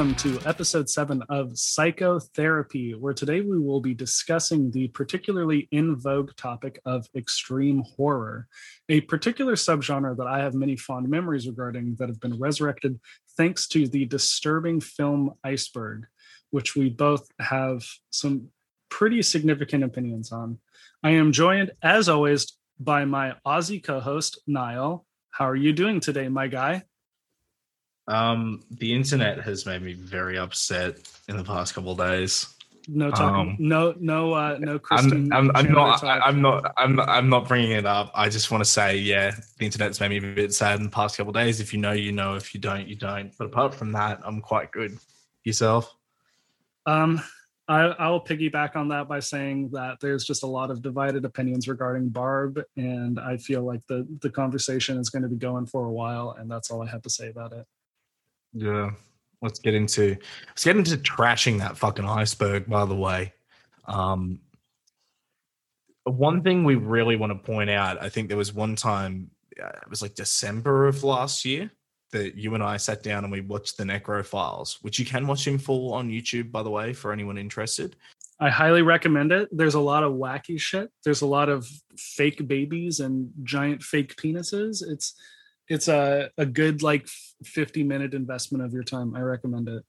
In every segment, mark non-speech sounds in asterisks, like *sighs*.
Welcome to episode seven of Psychotherapy, where today we will be discussing the particularly in vogue topic of extreme horror, a particular subgenre that I have many fond memories regarding that have been resurrected thanks to the disturbing film Iceberg, which we both have some pretty significant opinions on. I am joined, as always, by my Aussie co host, Niall. How are you doing today, my guy? Um, the internet has made me very upset in the past couple days. No talking. Um, no, no, uh, no. Kristen I'm, I'm, I'm not. I, I'm not. I'm. I'm not bringing it up. I just want to say, yeah, the internet's made me a bit sad in the past couple days. If you know, you know. If you don't, you don't. But apart from that, I'm quite good. Yourself? Um, I, I'll piggyback on that by saying that there's just a lot of divided opinions regarding Barb, and I feel like the the conversation is going to be going for a while, and that's all I have to say about it. Yeah. Let's get into let's get into trashing that fucking iceberg, by the way. Um one thing we really want to point out, I think there was one time uh, it was like December of last year that you and I sat down and we watched the Necro Files, which you can watch in full on YouTube, by the way, for anyone interested. I highly recommend it. There's a lot of wacky shit. There's a lot of fake babies and giant fake penises. It's it's a, a good like 50 minute investment of your time. I recommend it.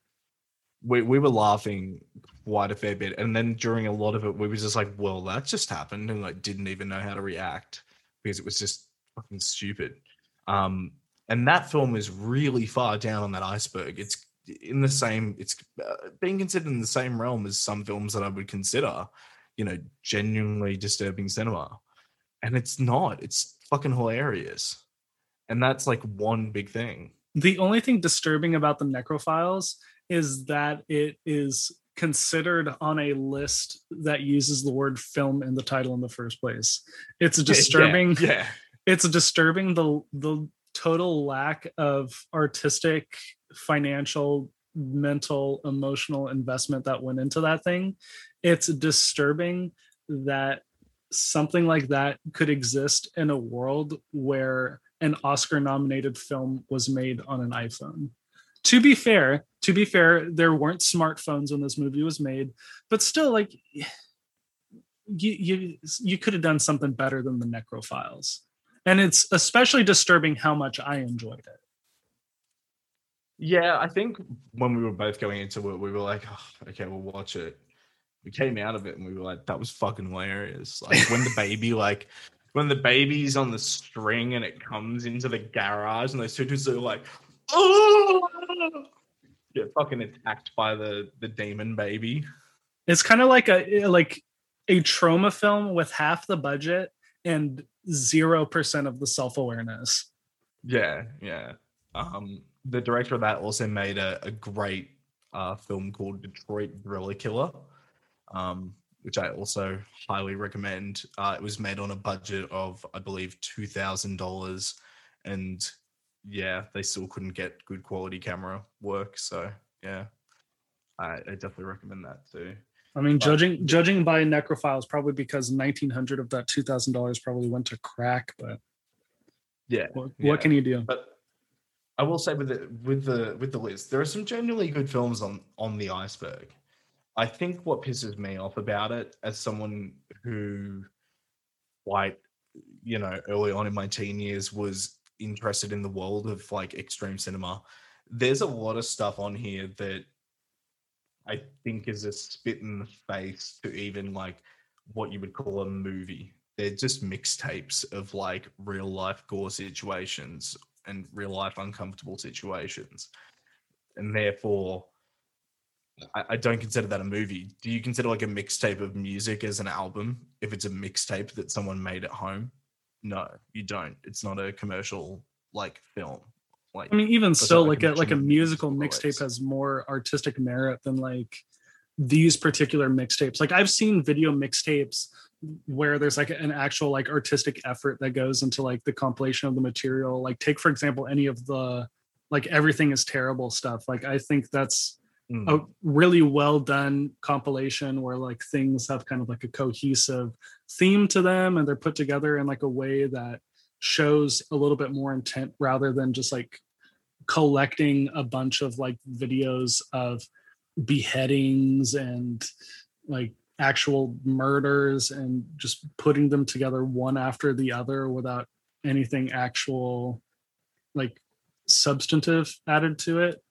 We, we were laughing quite a fair bit and then during a lot of it we were just like well that just happened and like didn't even know how to react because it was just fucking stupid. Um and that film is really far down on that iceberg. It's in the same it's uh, being considered in the same realm as some films that i would consider you know genuinely disturbing cinema. And it's not. It's fucking hilarious and that's like one big thing. The only thing disturbing about the Necro Files is that it is considered on a list that uses the word film in the title in the first place. It's disturbing. Yeah, yeah. It's disturbing the the total lack of artistic, financial, mental, emotional investment that went into that thing. It's disturbing that something like that could exist in a world where an Oscar nominated film was made on an iPhone. To be fair, to be fair, there weren't smartphones when this movie was made, but still like *sighs* you you you could have done something better than the Necro Files. And it's especially disturbing how much I enjoyed it. Yeah, I think when we were both going into it, we were like, oh, okay, we'll watch it. We came out of it and we were like, that was fucking hilarious. Like when the baby like when the baby's on the string and it comes into the garage and those two dudes are like, oh, get fucking attacked by the the demon baby. It's kind of like a like a trauma film with half the budget and zero percent of the self awareness. Yeah, yeah. Um, the director of that also made a, a great uh, film called Detroit Thriller Killer. Um, which I also highly recommend. Uh, it was made on a budget of, I believe, two thousand dollars, and yeah, they still couldn't get good quality camera work. So yeah, I, I definitely recommend that too. I mean, but, judging judging by Necro Files, probably because nineteen hundred of that two thousand dollars probably went to crack. But yeah, what, yeah. what can you do? But I will say with the with the with the list, there are some genuinely good films on on the iceberg. I think what pisses me off about it, as someone who, quite, you know, early on in my teen years was interested in the world of like extreme cinema, there's a lot of stuff on here that I think is a spit in the face to even like what you would call a movie. They're just mixtapes of like real life gore situations and real life uncomfortable situations. And therefore, I, I don't consider that a movie. Do you consider like a mixtape of music as an album if it's a mixtape that someone made at home? No, you don't. It's not a commercial like film. Like I mean, even still, like, like a like a musical mixtape has more artistic merit than like these particular mixtapes. Like I've seen video mixtapes where there's like an actual like artistic effort that goes into like the compilation of the material. Like take for example any of the like everything is terrible stuff. Like I think that's mm. a really well done compilation where like things have kind of like a cohesive theme to them and they're put together in like a way that shows a little bit more intent rather than just like collecting a bunch of like videos of beheadings and like actual murders and just putting them together one after the other without anything actual like substantive added to it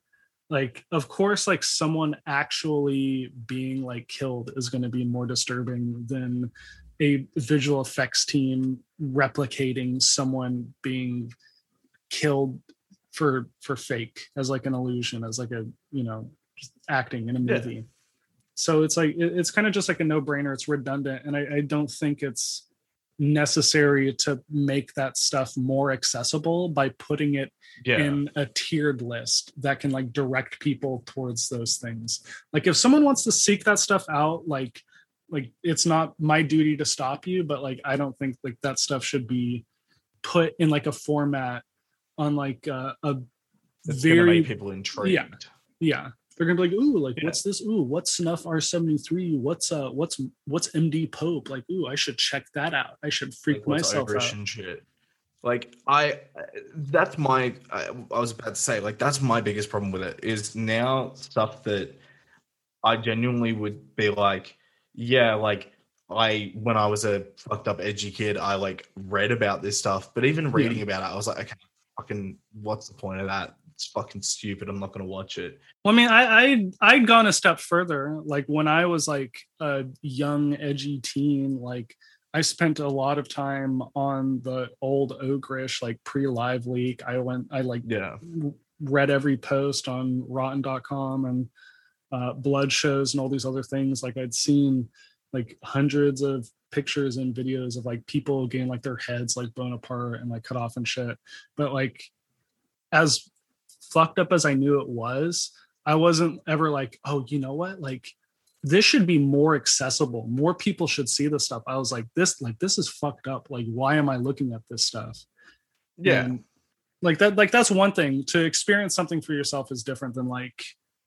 like of course like someone actually being like killed is going to be more disturbing than a visual effects team replicating someone being killed for for fake as like an illusion as like a you know acting in a movie yeah. so it's like it, it's kind of just like a no-brainer it's redundant and I, I don't think it's necessary to make that stuff more accessible by putting it yeah. in a tiered list that can like direct people towards those things. Like if someone wants to seek that stuff out like like it's not my duty to stop you but like i don't think like that stuff should be put in like a format on like uh, a That's very people intrigued. Yeah yeah they're gonna be like, ooh, like yeah. what's this? Ooh, what's Snuff R73? What's uh what's what's MD Pope? Like, ooh, I should check that out. I should freak like, myself out. shit. Like I that's my I, I was about to say, like that's my biggest problem with it is now stuff that I genuinely would be like, yeah, like I when I was a fucked up edgy kid, I like read about this stuff, but even reading yeah. about it, I was like, okay, fucking what's the point of that? It's fucking stupid. I'm not gonna watch it. Well, I mean, I I I'd gone a step further. Like when I was like a young, edgy teen, like I spent a lot of time on the old Ogrish, like pre-live leak. I went, I like yeah, read every post on rotten.com and uh, blood shows and all these other things. Like I'd seen like hundreds of pictures and videos of like people getting like their heads like blown apart and like cut off and shit. But like as fucked up as I knew it was, I wasn't ever like, oh, you know what? Like this should be more accessible. More people should see this stuff. I was like, this, like, this is fucked up. Like, why am I looking at this stuff? Yeah. And like that, like that's one thing. To experience something for yourself is different than like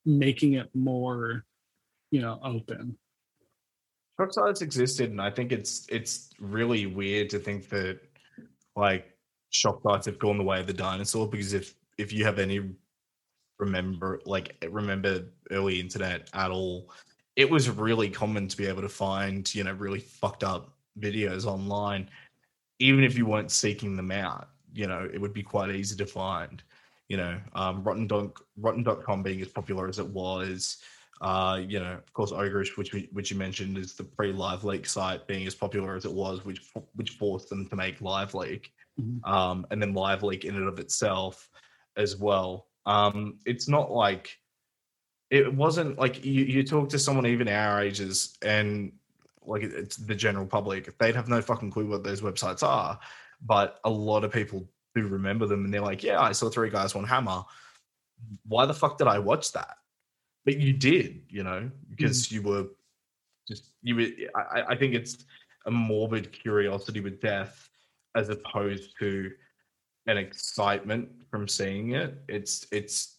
making it more, you know, open. Shock sites existed, and I think it's it's really weird to think that like shock sites have gone the way of the dinosaur because if if you have any remember like remember early internet at all, it was really common to be able to find you know really fucked up videos online, even if you weren't seeking them out. You know, it would be quite easy to find. You know, um, Rotten Rotten.com being as popular as it was. Uh, you know, of course, Ogrish, which we, which you mentioned, is the pre-live leak site being as popular as it was, which which forced them to make live leak, mm-hmm. um, and then live leak in and of itself as well. Um, it's not like it wasn't like you, you talk to someone even our ages and like it's the general public, they'd have no fucking clue what those websites are. But a lot of people do remember them and they're like, yeah, I saw three guys, one hammer. Why the fuck did I watch that? But you did, you know, because mm. you were just, you were, I, I think it's a morbid curiosity with death as opposed to an excitement from seeing it. It's it's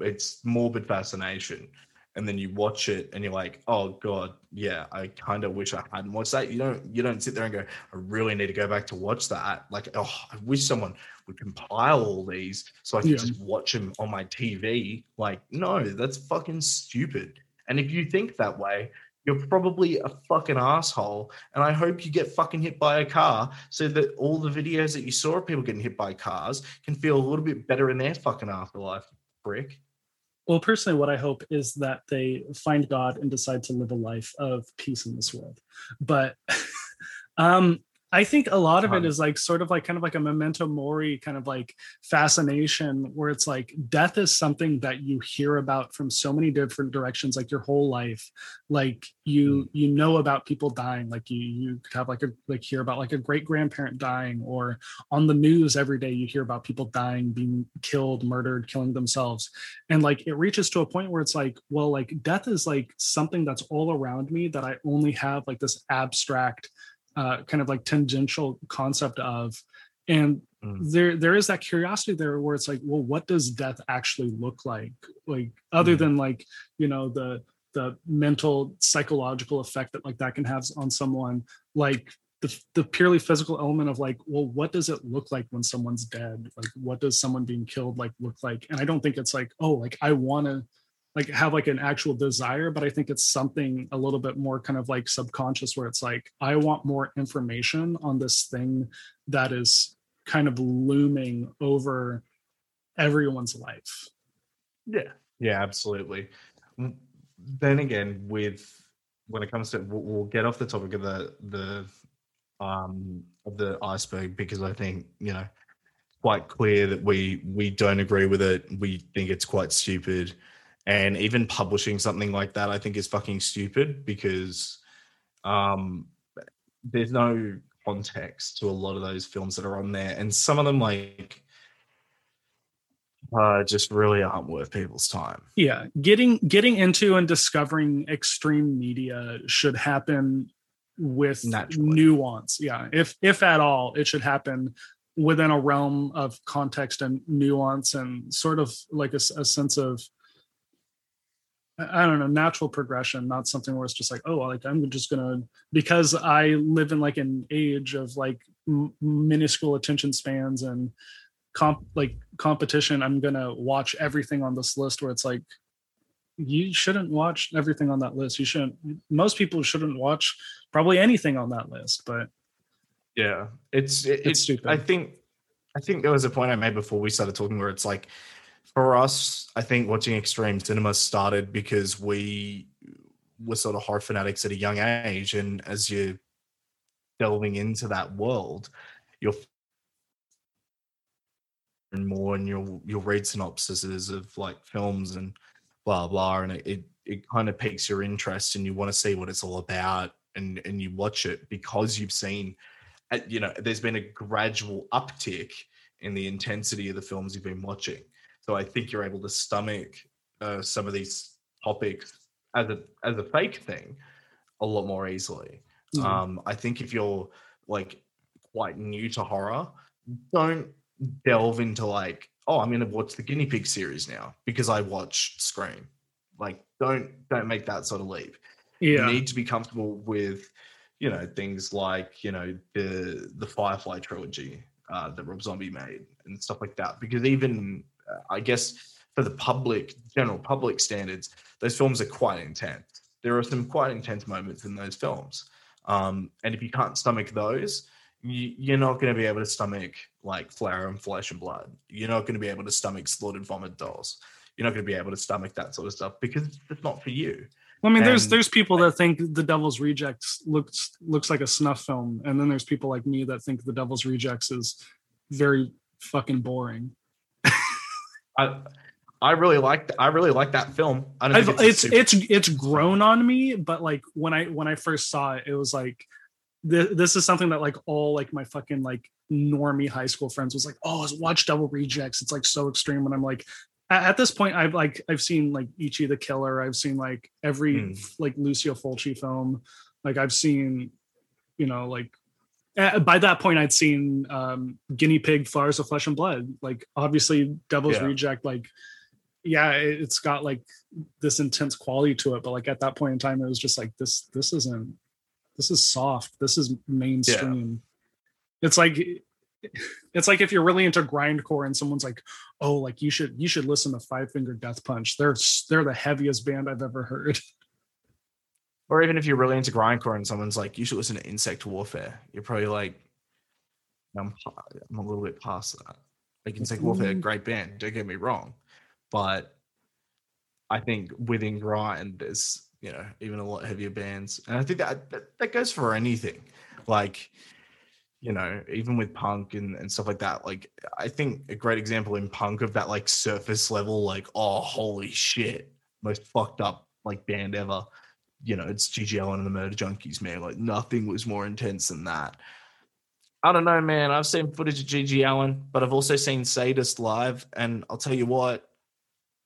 it's morbid fascination, and then you watch it and you're like, oh god, yeah, I kind of wish I hadn't watched that. You don't you don't sit there and go, I really need to go back to watch that. Like, oh, I wish someone would compile all these so I could yeah. just watch them on my TV. Like, no, that's fucking stupid. And if you think that way, you're probably a fucking asshole. And I hope you get fucking hit by a car so that all the videos that you saw of people getting hit by cars can feel a little bit better in their fucking afterlife, brick. Well, personally, what I hope is that they find God and decide to live a life of peace in this world. But *laughs* um I think a lot of it is like sort of like kind of like a memento mori kind of like fascination where it's like death is something that you hear about from so many different directions like your whole life. Like you mm. you know about people dying. Like you you could have like a like hear about like a great grandparent dying or on the news every day you hear about people dying being killed murdered killing themselves. And like it reaches to a point where it's like well like death is like something that's all around me that I only have like this abstract uh, kind of like tangential concept of and mm. there there is that curiosity there where it's like well what does death actually look like like other mm. than like you know the the mental psychological effect that like that can have on someone like the, the purely physical element of like well what does it look like when someone's dead like what does someone being killed like look like and i don't think it's like oh like i want to like have like an actual desire but i think it's something a little bit more kind of like subconscious where it's like i want more information on this thing that is kind of looming over everyone's life. Yeah. Yeah absolutely. Then again with when it comes to we'll, get off the topic of the the um of the iceberg because i think you know quite clear that we we don't agree with it. We think it's quite stupid and even publishing something like that i think is fucking stupid because um there's no context to a lot of those films that are on there and some of them like uh, just really aren't worth people's time. Yeah, getting getting into and discovering extreme media should happen with Naturally. nuance. Yeah, if if at all, it should happen within a realm of context and nuance and sort of like a, a sense of I don't know, natural progression, not something where it's just like, oh, like I'm just gonna because I live in like an age of like m- minuscule attention spans and comp like competition. I'm gonna watch everything on this list where it's like you shouldn't watch everything on that list. You shouldn't. Most people shouldn't watch probably anything on that list. But yeah, it's it, it's stupid. I think I think there was a point I made before we started talking where it's like for us, I think watching extreme cinema started because we were sort of horror fanatics at a young age, and as you're delving into that world, you're and more, and you'll you'll read synopsises of like films and blah blah, and it it, it kind of piques your interest, and you want to see what it's all about, and and you watch it because you've seen, uh, you know, there's been a gradual uptick in the intensity of the films you've been watching so I think you're able to stomach uh, some of these topics as a as a fake thing a lot more easily. Mm-hmm. Um, I think if you're like quite new to horror, don't delve into like, oh, I'm gonna watch the guinea pig series now because I watch Scream. Like, don't don't make that sort of leap. Yeah. You need to be comfortable with, you know, things like, you know, the the Firefly trilogy uh, that Rob Zombie made and stuff like that. Because even I guess for the public, general public standards, those films are quite intense. There are some quite intense moments in those films. Um, and if you can't stomach those, you, are not going to be able to stomach like Flower and Flesh and Blood. You're not going to be able to stomach Slaughtered Vomit Dolls. You're not going to be able to stomach that sort of stuff because it's not for you. Well, I mean, and, there's there's people that think The Devil's Rejects looks looks like a snuff film, and then there's people like me that think The Devil's Rejects is very fucking boring. I I really like I really like that film. I don't think it's it's, it's, it's grown on me, but like when I when I first saw it, it was like this, this is something that like all like my fucking like normie high school friends was like, oh, watch Devil's Rejects. It's like so extreme. And I'm like, at, at this point, I've like I've seen like Ichi the Killer. I've seen like every mm. like Lucio Fulci film. Like I've seen, you know, like by that point I'd seen um, Guinea Pig, Flowers of Flesh and Blood. Like obviously Devil's yeah. Reject, like yeah, it's got like this intense quality to it, but like at that point in time, it was just like this. This isn't. This is soft. This is mainstream. Yeah. It's like it's like if you're really into grindcore and someone's like, "Oh, like you should you should listen to Five Finger Death Punch. They're they're the heaviest band I've ever heard." *laughs* or even if you're really into grindcore and someone's like, you should listen to Insect Warfare, you're probably like, I'm, I'm a little bit past that. Like Insect Warfare, mm-hmm. great band, don't get me wrong, but I think within grind, there's you know even a lot heavier bands, and I think that that, that goes for anything, like you know even with punk and, and stuff like that like i think a great example in punk of that like surface level like oh holy shit most fucked up like band ever you know, it's GG Allen and the Murder Junkies, man. Like nothing was more intense than that. I don't know, man. I've seen footage of GG Allen, but I've also seen Sadist live, and I'll tell you what,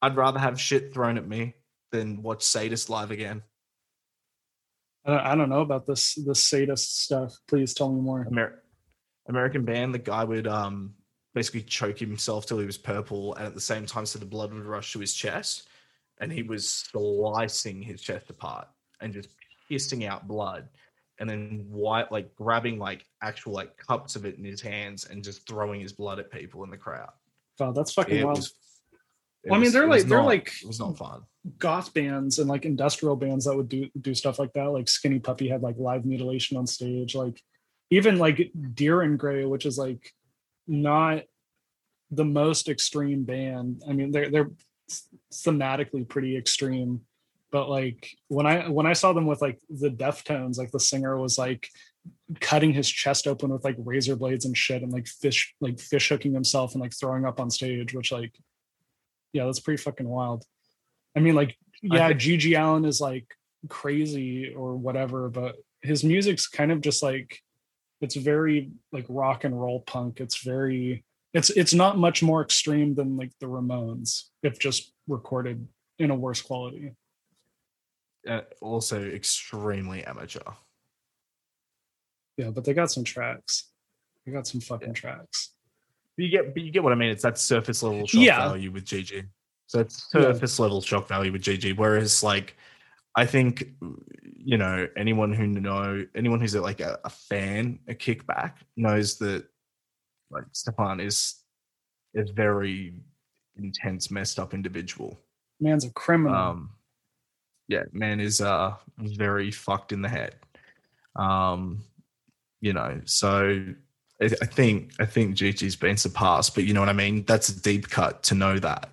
I'd rather have shit thrown at me than watch Sadist live again. I don't know about this this sadist stuff. Please tell me more. Amer- American band, the guy would um basically choke himself till he was purple, and at the same time, so the blood would rush to his chest, and he was slicing his chest apart and just pissing out blood and then white like grabbing like actual like cups of it in his hands and just throwing his blood at people in the crowd. God, that's fucking It wild. was. Well, I mean, they're was like- they're not- like- it was not fun. goth bands and like industrial bands that would do do stuff like that. Like Skinny Puppy had like live mutilation on stage. Like even like Dir En Grey, which is like not the most extreme band. I mean, they're they're thematically pretty extreme. But like when I when I saw them with like the Deftones, like the singer was like cutting his chest open with like razor blades and shit and like fish like fish hooking himself and like throwing up on stage, which like yeah, that's pretty fucking wild. I mean, like, yeah, think- GG Allen is like crazy or whatever, but his music's kind of just like it's very like rock and roll punk. It's very it's it's not much more extreme than like the Ramones, if just recorded in a worse quality. Uh, also extremely amateur. Yeah, but they got some tracks. They got some fucking tracks. But you get, but you get what I mean. It's that surface level shock Yeah. value with GG. So it's Yeah. surface level shock value with GG. Whereas, like, I think you know anyone who know anyone who's like a, a fan, a kickback knows that like Stefan is a very intense, messed up individual. Man's a criminal. Um, yeah, man is uh very fucked in the head. Um, you know, so I, I think I think GG's been surpassed, but you know what I mean. That's a deep cut to know that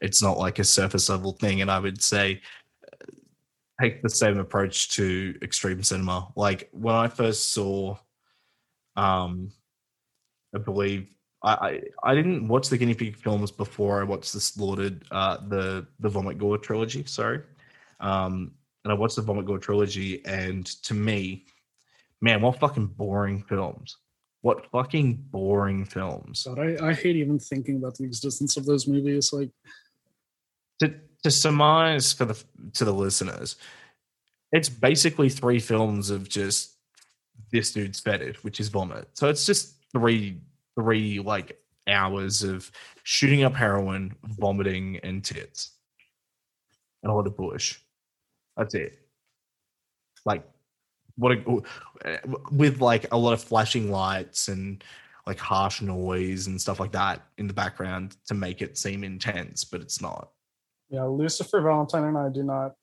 it's not like a surface level thing. And I would say uh, take the same approach to extreme cinema. Like when I first saw, um, I believe I, I I didn't watch the guinea pig films before I watched the slaughtered uh the the vomit gore trilogy. Sorry, um, and I watched the vomit gore trilogy, and to me, man, what fucking boring films! What fucking boring films! God, I, I hate even thinking about the existence of those movies. Like, to to surmise for the to the listeners, it's basically three films of just this dude's fetish, which is vomit. So it's just three three like hours of shooting up heroin, vomiting, and tits, and a lot of bush. That's it. Like what a, with like a lot of flashing lights and like harsh noise and stuff like that in the background to make it seem intense, but it's not. yeah, Lucifer Valentine and I do not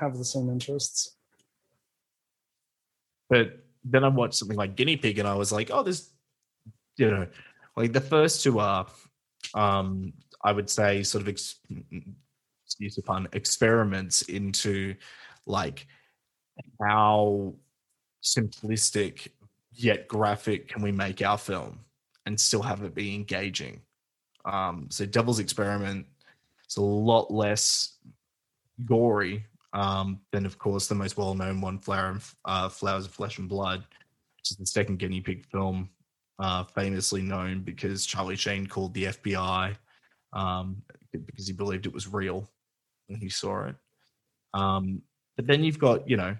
have the same interests. But then I watched something like Guinea Pig, and I was like, oh, this, you know, like the first two are, um, I would say, sort of, ex- excuse the pun, experiments into like how simplistic yet graphic can we make our film and still have it be engaging. Um, so Devil's Experiment is a lot less gory um, than, of course, the most well-known one, Flower and, uh, Flowers of Flesh and Blood, which is the second guinea pig film, uh, famously known because Charlie Sheen called the FBI um, because he believed it was real when he saw it. Um, but then you've got, you know,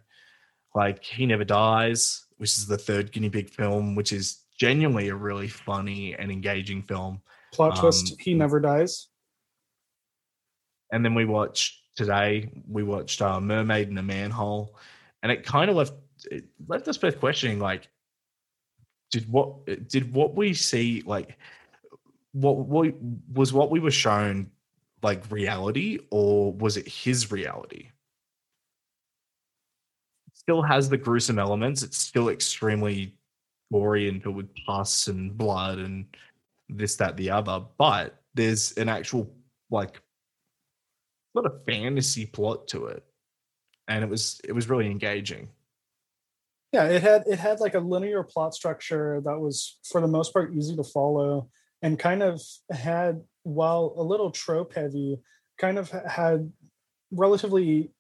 like He Never Dies, which is the third guinea pig film, which is genuinely a really funny and engaging film. Plot twist: Um, He never dies. and then we watched today we watched uh, mermaid in a manhole and it kind of left it left us both questioning like did what did what we see like what what was what we were shown like reality or was it his reality? It still has the gruesome elements. It's still extremely gory and filled with pus and blood and this that the other but there's an actual like got a fantasy plot to it. And it was it was really engaging. Yeah it had it had like a linear plot structure that was for the most part easy to follow and kind of had while a little trope heavy kind of had relatively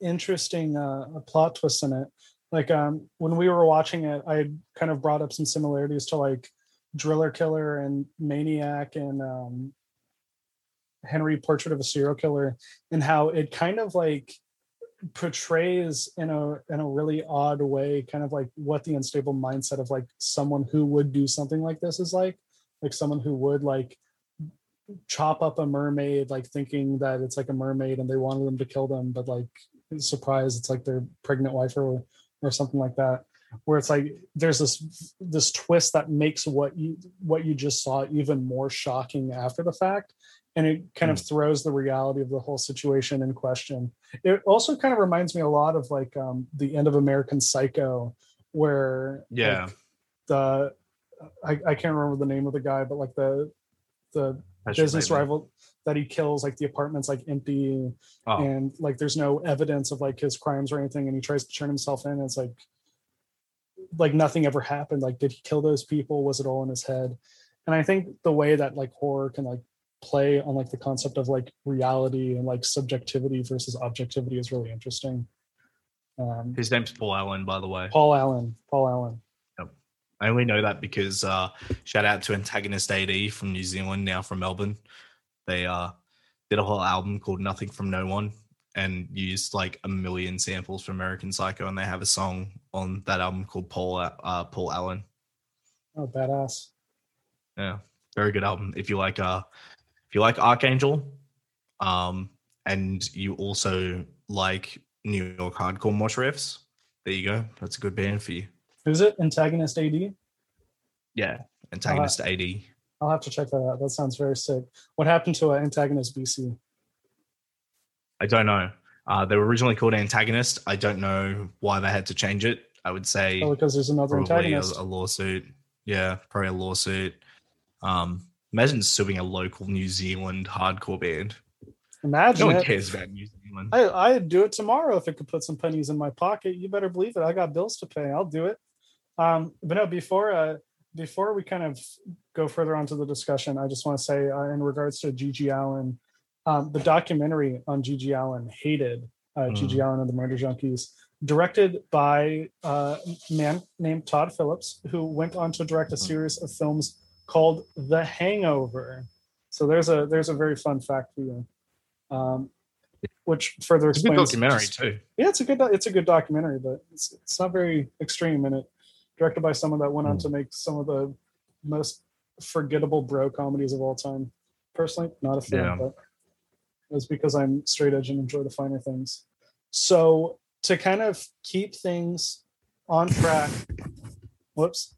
interesting uh, plot twists in it. Like um when we were watching it i kind of brought up some similarities to like driller killer and maniac and um henry portrait of a serial killer and how it kind of like portrays in a in a really odd way kind of like what the unstable mindset of like someone who would do something like this is like like someone who would like chop up a mermaid like thinking that it's like a mermaid and they wanted them to kill them but like surprise it's like their pregnant wife or or something like that, where it's like there's this this twist that makes what you what you just saw even more shocking after the fact, and it kind of throws the reality of the whole situation in question. It also kind of reminds me a lot of like um, the end of American Psycho, where Yeah. like, the I, I can't remember the name of the guy, but like the the That's business rival that he kills, like the apartment's like empty Oh, and like there's no evidence of like his crimes or anything, and he tries to turn himself in. And it's like like nothing ever happened. Like, did he kill those people? Was it all in his head? And I think the way that like horror can like play on like the concept of like reality and like subjectivity versus objectivity is really interesting. Um, his name's Paul Allen, by the way. Paul Allen, Paul Allen. I only know that because uh, shout out to Antagonist AD from New Zealand, now from Melbourne. They uh, did a whole album called Nothing from No One and used like a million samples from American Psycho, and they have a song on that album called Paul uh, Paul Allen. Oh, badass. Yeah, very good album. If you like uh, if you like Archangel, um, and you also like New York hardcore mosh riffs, there you go. That's a good band for you. Who's it? Antagonist AD. Yeah, Antagonist AD. I'll have to check that out. That sounds very sick. What happened to uh, Antagonist BC? I don't know. Uh, they were originally called Antagonist. I don't know why they had to change it. I would say Oh, because there's another probably a, antagonist. a lawsuit. Yeah, probably a lawsuit. Um, imagine suing a local New Zealand hardcore band. Imagine No one it. cares about New Zealand. I, I'd do it tomorrow if it could put some pennies in my pocket. You better believe it. I got bills to pay. I'll do it. Um, but no, before uh, before we kind of go further on to the discussion, I just want to say uh, in regards to GG Allen, um, the documentary on GG Allen, Hated, uh, GG Allen and the Murder Junkies, directed by uh, a man named Todd Phillips, who went on to direct a series of films called The Hangover. So there's a there's a very fun fact for you. Um, which further explains. It's a good documentary just- too. yeah, it's a good it's a good documentary, but it's it's not very extreme in it. Directed by someone that went on hmm. to make some of the most forgettable bro comedies of all time. Personally, not a fan, Yeah. but it's because I'm straight edge and enjoy the finer things. So to kind of keep things on track, whoops.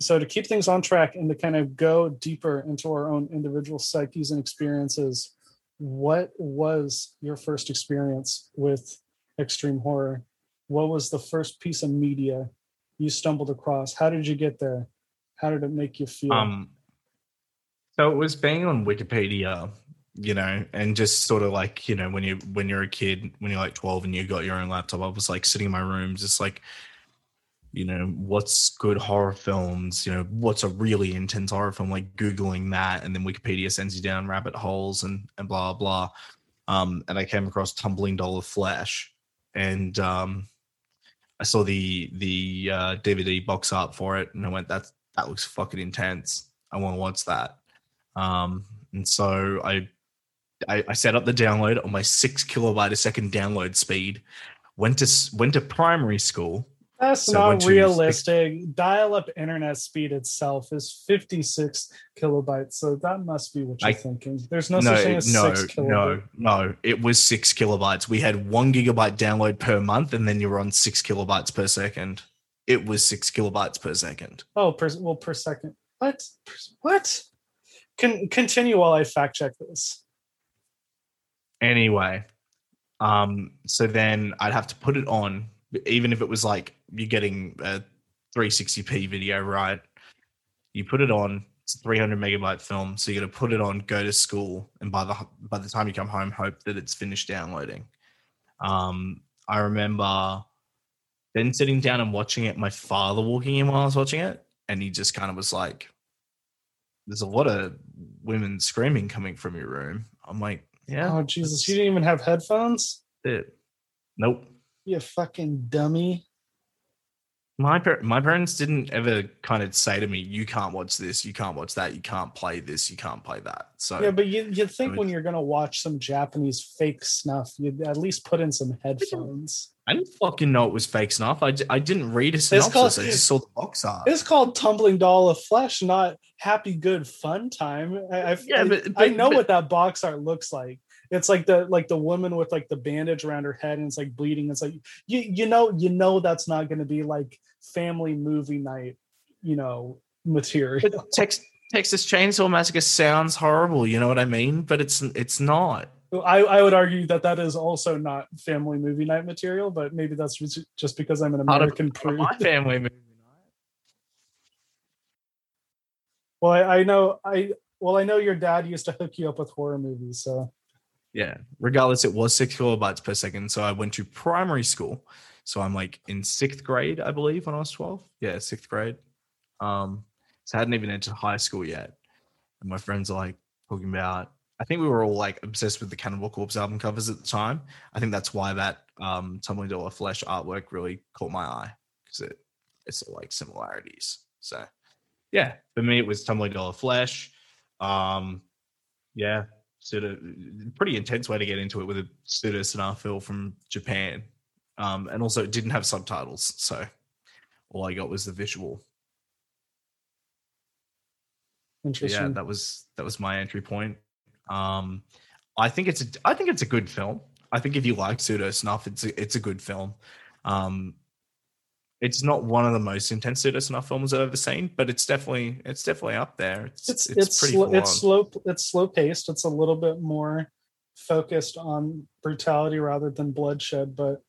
So to keep things on track and to kind of go deeper into our own individual psyches and experiences, what was your first experience with extreme horror? What was the first piece of media you stumbled across? How did you get there? How did it make you feel? Um, so it was being on Wikipedia, you know, and just sort of like you know when you when you're a kid, when you're like 12 and you got your own laptop, I was like sitting in my room, just like, you know, what's good horror films? You know, what's a really intense horror film? Like googling that, and then Wikipedia sends you down rabbit holes and and blah blah. Um, and I came across Tumbling Doll of Flesh, and um, I saw the the uh, DVD box art for it, and I went, "That that looks fucking intense. I want to watch that." Um, and so I, I I set up the download on my six kilobyte a second download speed. Went to went to primary school. That's so not realistic. Dial-up internet speed itself is 56 kilobytes, so that must be what you're I- thinking. There's no, No, such thing as no, six no, kilobytes. no. It was six kilobytes. We had one gigabyte download per month, and then you were on six kilobytes per second. It was six kilobytes per second. Oh, per, well, per second. What? What? Can continue while I fact check this. Anyway, um, so then I'd have to put it on, even if it was like you're getting a 360p video, right? You put it on. It's a 300 megabyte film, so you got to put it on, go to school, and by the by the time you come home, hope that it's finished downloading. Um, I remember then sitting down and watching it. My father walking in while I was watching it, and he just kind of was like, "There's a lot of women screaming coming from your room." I'm like, "Yeah, Oh Jesus! You didn't even have headphones. it. Nope. You fucking dummy. My par- my parents didn't ever kind of say to me, "You can't watch this. You can't watch that. You can't play this. You can't play that." So Yeah, but you you think would- when you're gonna watch some Japanese fake snuff, you'd at least put in some headphones. I didn't fucking know it was fake snuff. I, I didn't read a synopsis. called- I just saw the box art. It's called Tumbling Doll of Flesh, not Happy Good Fun Time. I, I, Yeah, I- but- I know but- what that box art looks like. It's like the like the woman with like the bandage around her head and it's like bleeding it's like you you know you know that's not going to be like family movie night you know material But Texas Chainsaw Massacre sounds horrible. You know what I mean? But it's it's not. I, I would argue that that is also not family movie night material, but maybe that's just because I'm an American part of my *laughs* family movie night. Well, I, I know I well I know your dad used to hook you up with horror movies, so Yeah. Regardless, it was six kilobytes per second. So I went to primary school. So I'm like in sixth grade, I believe, when I was 12. Yeah, sixth grade. Um, so I hadn't even entered high school yet. And my friends are like talking about I think we were all like obsessed with the Cannibal Corpse album covers at the time. I think that's why that um Tumbling Doll of Flesh artwork really caught my eye because it it's like similarities. So yeah, for me it was Tumbling Doll of Flesh. Um yeah, sort of pretty intense way to get into it with a pseudo sonar film from Japan. Um, and also it didn't have subtitles, so all I got was the visual. Interesting. yeah, that was that was my entry point. Um, I think it's a I think it's a good film. I think if you like pseudo snuff, it's a, it's a good film. Um, it's not one of the most intense pseudo snuff films I've ever seen, but it's definitely it's definitely up there. It's it's it's, it's pretty full it's slow it's slow paced. It's a little bit more focused on brutality rather than bloodshed, but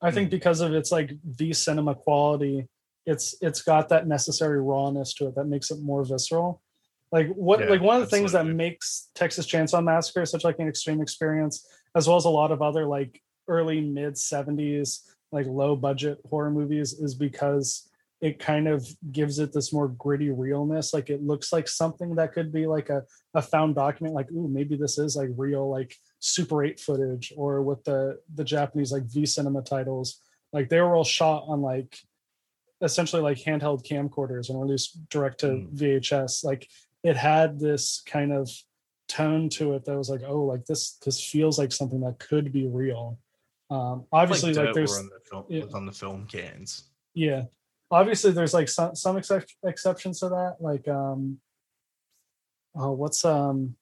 I think Mm. because of its like V cinema quality, it's it's got that necessary rawness to it that makes it more visceral. Like what Yeah, like one of the things that makes Texas Chainsaw Massacre such like an extreme experience, as well as a lot of other like early mid 70s like low budget horror movies is because it kind of gives it this more gritty realness. Like it looks like something that could be like a, a found document like ooh maybe this is like real like super 8 footage or with the the japanese like v cinema titles. Like they were all shot on like essentially like handheld camcorders and released direct to Mm. vhs like it had this kind of tone to it that was like oh like this this feels like something that could be real um obviously like, dirt there's on the film, yeah. on the film cans. yeah obviously there's like some some excep- exceptions to that like um oh what's um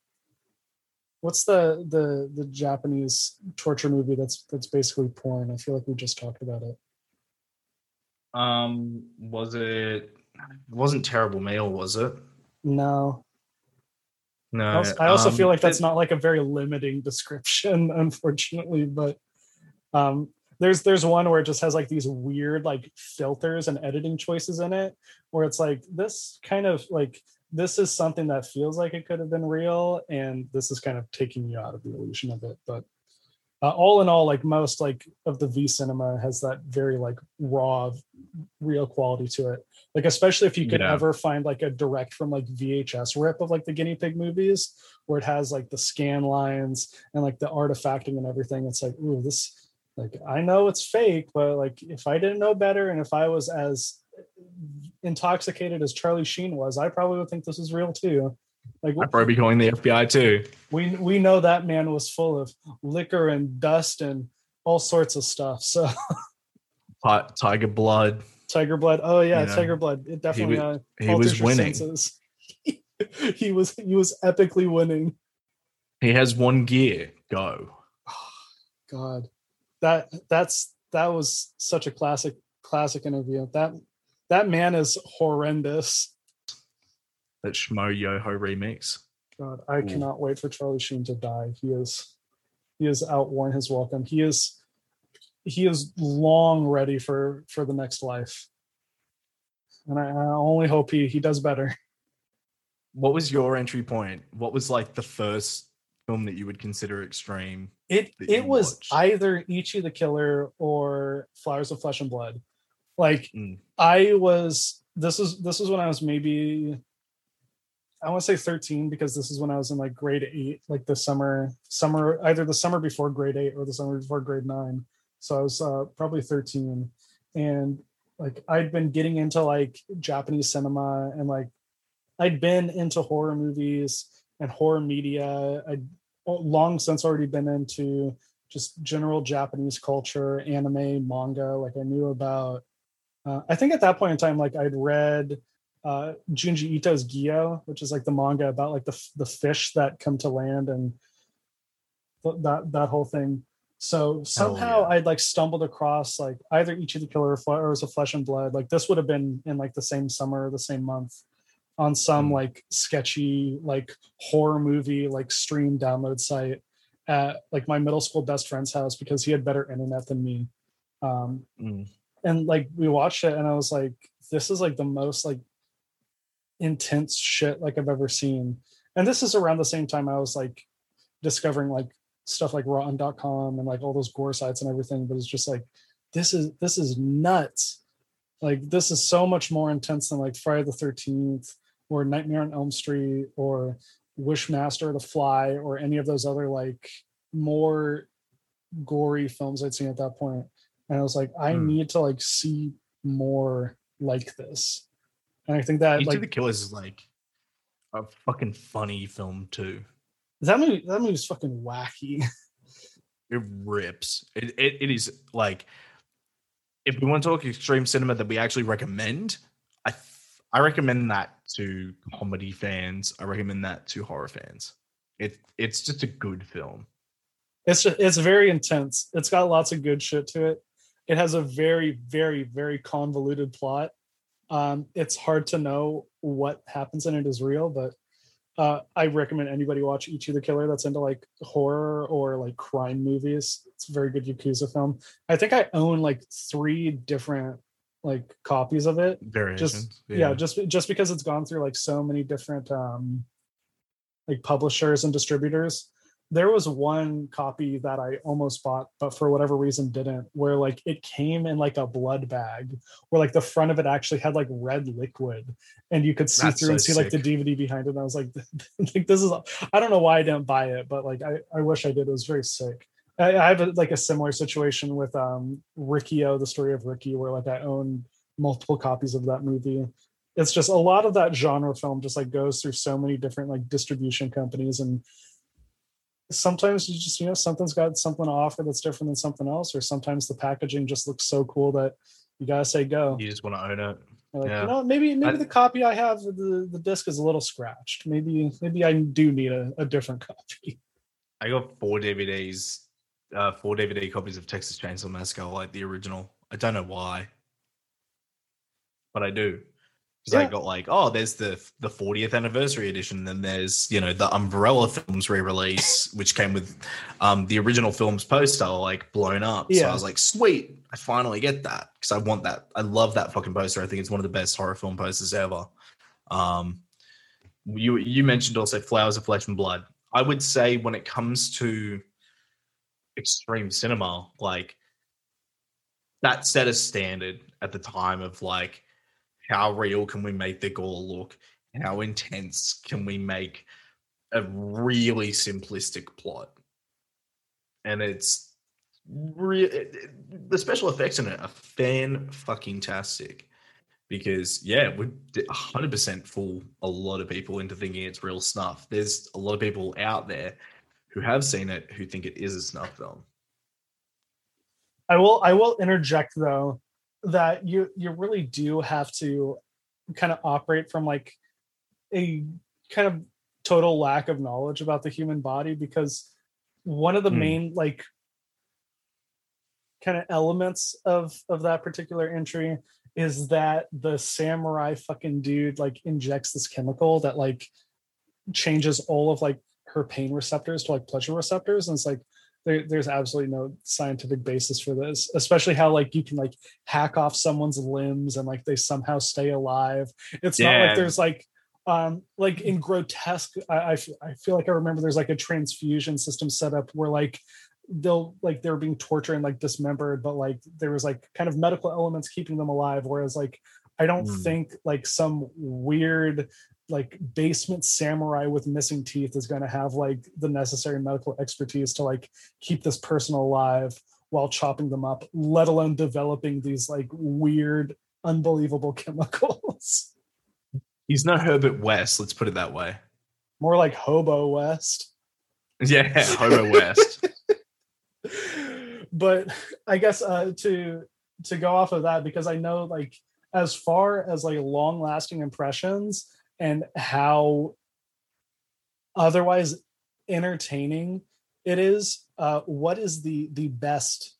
what's the the the japanese torture movie that's that's basically porn i feel like we just talked about it Um, was it? It wasn't terrible meal, was it? no No. I also, I also feel um, like that's it- not like a very limiting description *laughs* unfortunately but um there's there's one where it just has like these weird like filters and editing choices in it where it's like this kind of like this is something that feels like it could have been real and this is kind of taking you out of the illusion of it but uh, all in all like most like of the v cinema has that very like raw real quality to it like especially if you could Yeah. ever find like a direct from like vhs rip of like the guinea pig movies where it has like the scan lines and like the artifacting and everything it's like ooh this like i know it's fake but like if i didn't know better and if i was as intoxicated as charlie sheen was i probably would think this is real too like I'd probably be calling the FBI too. we we know that man was full of liquor and dust and all sorts of stuff so Ti- Tiger Blood. tiger blood oh yeah tiger blood it definitely wa- uh, He was winning. senses. *laughs* he was he was epically winning He has one gear. Go. God, that that's that was such a classic classic interview. That that man is horrendous. That Schmoyoho remix. God, I Ooh. cannot wait for Charlie Sheen to die. He is he has outworn his welcome. He is he is long ready for for the next life. And I, I only hope he he does better. What was your entry point? What was like the first film that you would consider extreme? It it was watched? either Ichi the Killer or Flowers of Flesh and Blood. Like Mm. I was this is this is when I was maybe I want to say 13 because this is when I was in like grade eight, like the summer summer either the summer before grade eight or the summer before grade nine. So I was uh, probably 13, and like I'd been getting into like Japanese cinema and like I'd been into horror movies and horror media. I'd long since already been into just general Japanese culture, anime, manga. Like I knew about. Uh, I think at that point in time, like I'd read uh, Junji Ito's Gyo, which is like the manga about like the the fish that come to land and th- that that whole thing. So somehow yeah. I'd like stumbled across like either Ichi the Killer or, Fle- or was a Flesh and Blood. Like this would have been in like the same summer, the same month, on some Hmm. like sketchy like horror movie like stream download site at like my middle school best friend's house because he had better internet than me. Um, Mm. and like we watched it and I was like, this is like the most like intense shit like I've ever seen. And this is around the same time I was like discovering like stuff like rotten.com and like all those gore sites and everything, but it's just like this is this is nuts. Like this is so much more intense than like Friday the 13th or Nightmare on Elm Street or Wishmaster the Fly or any of those other like more gory films I'd seen at that point. And I was like, I Hmm. need to like see more like this. And I think that Ichi like the Killers is like a fucking funny film too. that movie that movie's fucking wacky. *laughs* It rips. It, it it is like if we want to talk extreme cinema that we actually recommend, I recommend that to comedy fans. I recommend that to horror fans. It it's just a good film. It's just, it's very intense. It's got lots of good shit to it. It has a very very very convoluted plot. Um, it's hard to know what happens in it is real, but uh, I recommend anybody watch Ichi the Killer that's into like horror or like crime movies. It's a very good Yakuza film. I think I own like three different like copies of it. Variations. yeah. just just because it's gone through like so many different um like publishers and distributors there was one copy that i almost bought but for whatever reason didn't where like it came in like a blood bag where like the front of it actually had like red liquid and you could see That's through and so see like the dvd behind it and i was like *laughs* like this is i don't know why i didn't buy it but like i, I wish i did it was very sick I, I have a, like a similar situation with um Riki-Oh, the story of Ricky, where like I own multiple copies of that movie. It's just a lot of that genre film just like goes through so many different like distribution companies and sometimes you just you know something's got something to offer that's different than something else or sometimes the packaging just looks so cool that you gotta say go You just want to own it. Like, yeah. you know maybe maybe I- the copy i have the the disc is a little scratched maybe maybe i do need a, a different *laughs* copy I got four DVDs, uh, four DVD copies of Texas Chainsaw Massacre, like the original. I don't know why, but I do. Because I got like, oh, there's the the 40th anniversary edition, then there's you know the Umbrella Films re-release, which came with um the original film's poster like blown up. So I was like, sweet, I finally get that because I want that. I love that fucking poster. I think it's one of the best horror film posters ever. Um, you you mentioned also Flowers of Flesh and Blood. I would say when it comes to extreme cinema, like that set a standard at the time of like how real can we make the gore look? How intense can we make a really simplistic plot? And it's real. The special effects in it are fan fucking tastic because yeah, we 100% fool a lot of people into thinking it's real snuff. There's a lot of people out there who have seen it who think it is a snuff film. I will I will interject though that you you really do have to kind of operate from like a kind of total lack of knowledge about the human body because one of the Hmm. main like kind of elements of of that particular entry is that the samurai fucking dude like injects this chemical that like changes all of like her pain receptors to like pleasure receptors and it's like there, there's absolutely no scientific basis for this especially how like you can like hack off someone's limbs and like they somehow stay alive. It's not like there's like um like in grotesque I, I feel like i remember there's like a transfusion system set up where like they'll like they're being tortured and like dismembered but like there was like kind of medical elements keeping them alive whereas like i don't Hmm. think like some weird like basement samurai with missing teeth is going to have like the necessary medical expertise to like keep this person alive while chopping them up let alone developing these like weird unbelievable *laughs* chemicals He's not Herbert West, let's put it that way. more like hobo west Yeah, Hobo West. *laughs* but i guess uh to to go off of that because i know like as far as like long lasting impressions and how otherwise entertaining it is. Uh, what is the the best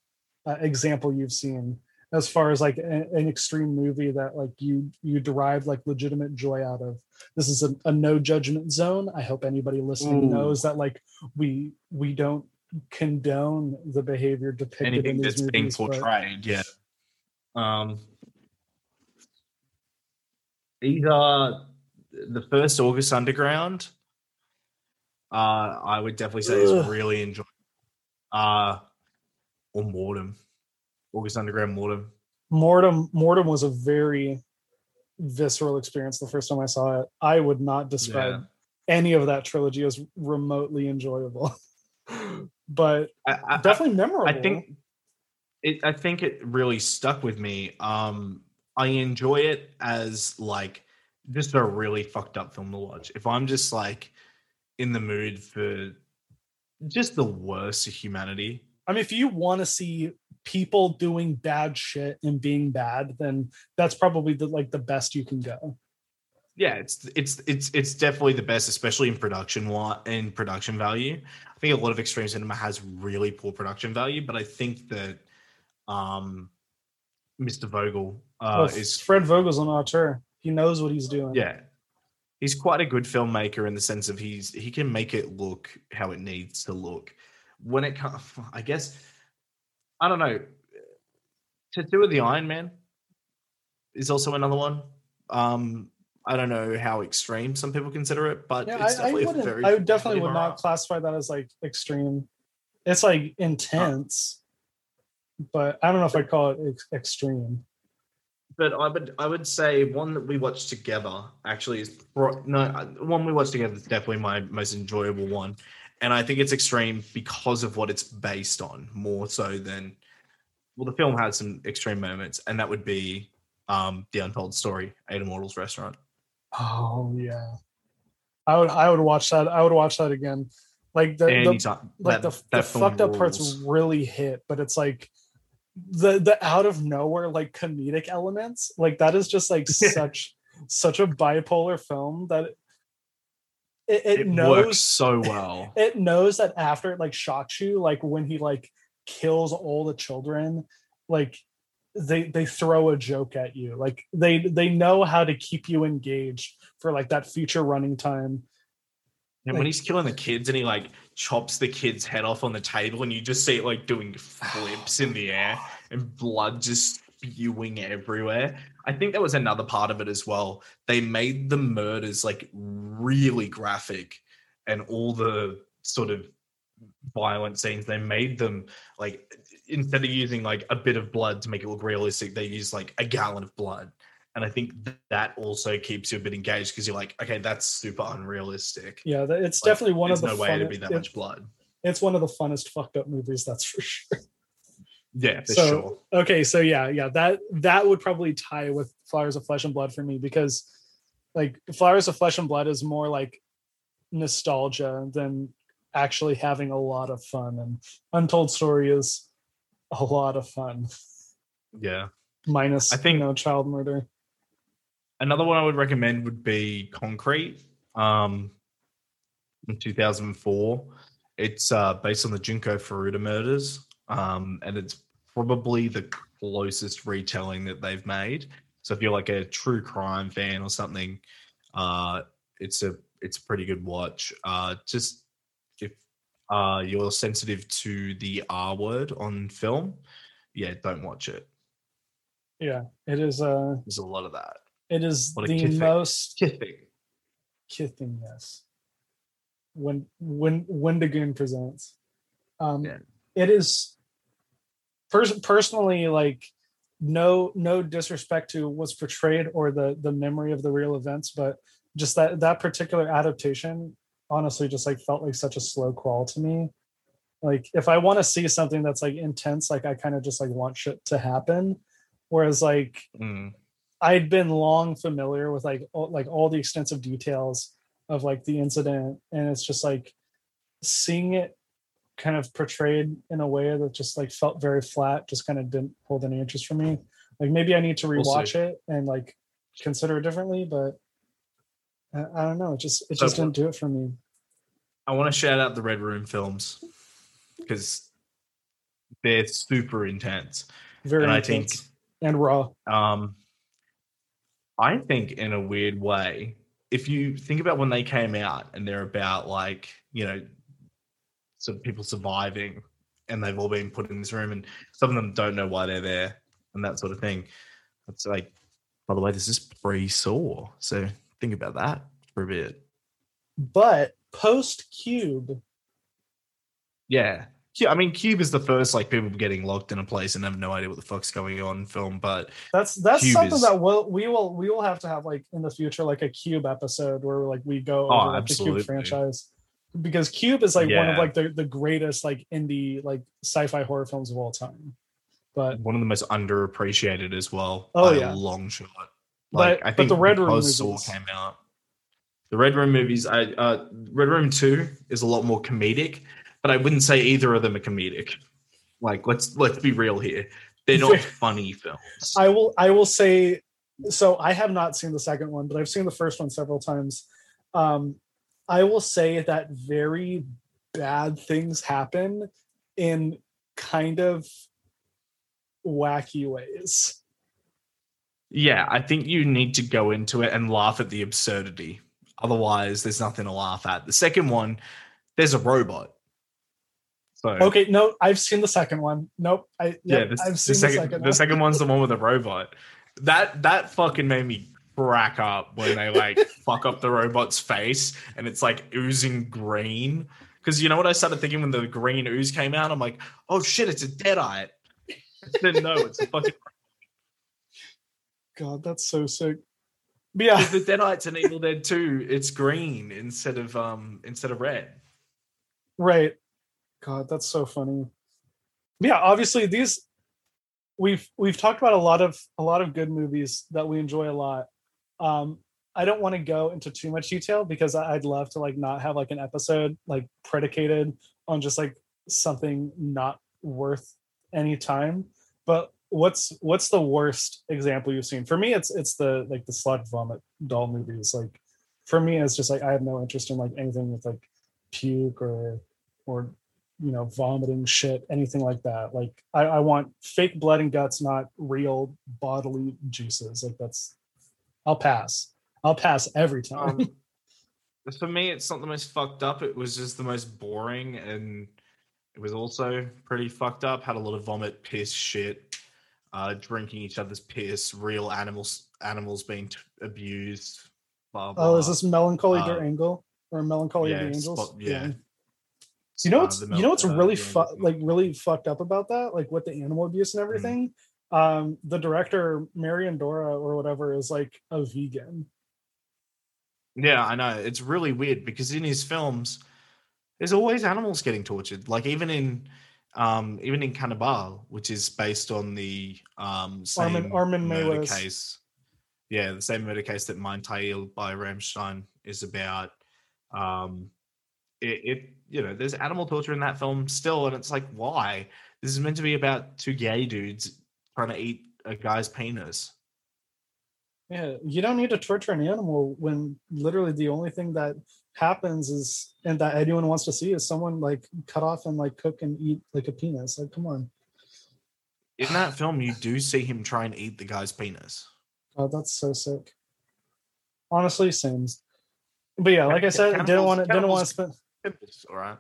uh, example you've seen as far as like a, an extreme movie that like you you derive like legitimate joy out of? This is a, a no judgment zone. I hope anybody listening Ooh. knows that like we we don't condone the behavior depicted in Anything these that's being movies. but- portrayed, yeah. Um, either the first August Underground, uh, I would definitely say is really enjoyable. Uh, or Mortem, August Underground Mortem. Mortem Mortem was a very visceral experience the first time I saw it. I would not describe any of that trilogy as remotely enjoyable. *gasps* but I, I- definitely memorable. I think it I think it really stuck with me. Um I enjoy it as like just a really fucked up film to watch. If I'm just like in the mood for just the worst of humanity. I mean if you want to see people doing bad shit and being bad, then that's probably the like the best you can go. Yeah, it's it's it's it's definitely the best, especially in production in production value. I think a lot of extreme cinema has really poor production value, but I think that um Mr. Vogel uh, Well, is Fred Vogel's an auteur. He knows what he's doing. yeah he's quite a good filmmaker in the sense of he's he can make it look how it needs to look when it comes *laughs* i guess i don't know Tetsuo of the iron man is also another one um i don't know how extreme some people consider it but Yeah, it's I, definitely a wouldn't. very I definitely would not classify that as like extreme. It's like intense, but I don't know if I'd call it ex- extreme. But I would I would say one that we watched together actually is pro- no one we watched together is definitely my most enjoyable one, and I think it's extreme because of what it's based on more so than well the film has some extreme moments and that would be um the Untold Story Eight Immortals Restaurant. Oh yeah, I would. I would watch that. I would watch that again. Like the, the like that- the, that the fucked up parts really hit, but it's like the the out of nowhere like comedic elements. Like that is just like *laughs* such such a bipolar film that it, it, it knows works so well. *laughs* it knows that after it like shocks you like when he like kills all the children like they they throw a joke at you like they they know how to keep you engaged for like that future running time And when he's killing the kids and he like chops the kid's head off on the table and you just see it like doing flips in the air and blood just spewing everywhere. I think that was another part of it as well. They made the murders like really graphic and all the sort of violent scenes, they made them like instead of using like a bit of blood to make it look realistic, they used like a gallon of blood. And I think that also keeps you a bit engaged because you're like, okay, that's super unrealistic. yeah it's Like, definitely one of the no way to be that it- much blood. it's one of the funnest fucked up movies that's for sure Yeah, for So- sure. okay so yeah yeah that that would probably tie with flowers of flesh and blood for me because like flowers of flesh and blood is more like nostalgia than actually having a lot of fun and untold story is a lot of fun Yeah. minus I think- you know child murder Another one I would recommend would be Concrete. Um, in 2004, it's uh, based on the Junko Furuta murders, um, and it's probably the closest retelling that they've made. So if you're like a true crime fan or something, uh, it's a it's a pretty good watch. Uh, just if uh, you're sensitive to the R word on film, yeah, don't watch it. yeah it is uh There's a lot of that. It is the kid thing. most Kithing. kithing yes when when wendigoon presents um Yeah. it is pers- personally like no no disrespect to what's portrayed or the the memory of the real events but just that that particular adaptation honestly just like felt like such a slow crawl to me like if i want to see something that's like intense like i kind of just like want shit to happen whereas like Mm. I'd been long familiar with like all, like all the extensive details of like the incident, and it's just like seeing it kind of portrayed in a way that just like felt very flat, just kind of didn't hold any interest for me. Like maybe I need to We'll rewatch it and like consider it differently, but I, I don't know. It just it So- just didn't do it for me. I want to shout out the Red Room films. because they're super intense. Very and I intense think and raw. um, I think in a weird way, if you think about when they came out and they're about like you know, some people surviving and they've all been put in this room and some of them don't know why they're there and that sort of thing. It's like, by the way, this is pre Saw, so think about that for a bit. But post Cube, Yeah. Yeah, I mean, Cube is the first like people getting locked in a place and have no idea what the fuck's going on film, but that's that's Cube something is- that we'll, we will we will have to have like in the future like a Cube episode where like we go Oh, over like, the. Cube franchise because Cube is like one of like the the greatest like indie like sci-fi horror films of all time. But one of the most underappreciated as well. Oh, by yeah. a long shot. But- Like I but think the Red Room because Saw movies- came out. The Red Room movies, I uh Red Room 2 is a lot more comedic, but I wouldn't say either of them are comedic. Like let's let's be real here. They're not *laughs* funny films. I will I will say so I have not seen the second one, but I've seen the first one several times. Um I will say that very bad things happen in kind of wacky ways. Yeah, I think you need to go into it and laugh at the absurdity. Otherwise, there's nothing to laugh at. The second one, there's a robot. So Okay, no, I've seen the second one. Nope. I yeah, yep, the, I've the seen second the second the second one's the one with the robot. That that fucking made me crack up when they like *laughs* fuck up the robot's face and it's like oozing green. Because you know what I started thinking when the green ooze came out? I'm like, oh shit, it's a deadite. Then no, it's a fucking *laughs* God, that's so sick. But yeah, the Deadites in Evil Dead 2, it's green instead of um instead of red. right. God, that's so funny. Yeah, obviously these we've we've talked about a lot of a lot of good movies that we enjoy a lot. Um I don't want to go into too much detail because I'd love to like not have like an episode like predicated on just like something not worth any time. But what's what's the worst example you've seen? For me, it's it's the like the slug vomit doll movies. Like for me, it's just like I have no interest in like anything with like puke or or you know vomiting shit anything like that like I, I want fake blood and guts not real bodily juices like that's i'll pass i'll pass every time Um, *laughs* for me, it's not the most fucked up. It was just the most boring, and it was also pretty fucked up. Had a lot of vomit, piss, shit, uh, drinking each other's piss, real animals, animals being t- abused. Blah, blah. oh is this melancholy uh, der angel or melancholy of the angels spot- yeah. You know Uh, what's the you know what's uh, really fu- like really fucked up about that like with the animal abuse and everything um the director marian dora or whatever is like a vegan Yeah, I know. It's really weird because in his films, there's always animals getting tortured. Like even in um even in Cannibal, which is based on the um same Armin- Armin murder Meiwes. case. Yeah, the same murder case that Mein Teil by Rammstein is about. Um it, it you know, there's animal torture in that film still, and it's like, why? This is meant to be about two gay dudes trying to eat a guy's penis. Yeah, you don't need to torture an animal when literally the only thing that happens is and that anyone wants to see is someone like cut off and like cook and eat like a penis. Like, come on. In that film, you do see him try and eat the guy's penis. Oh, that's so sick. Honestly, seems. But yeah, like I said, didn't want to didn't want to spend It's all right.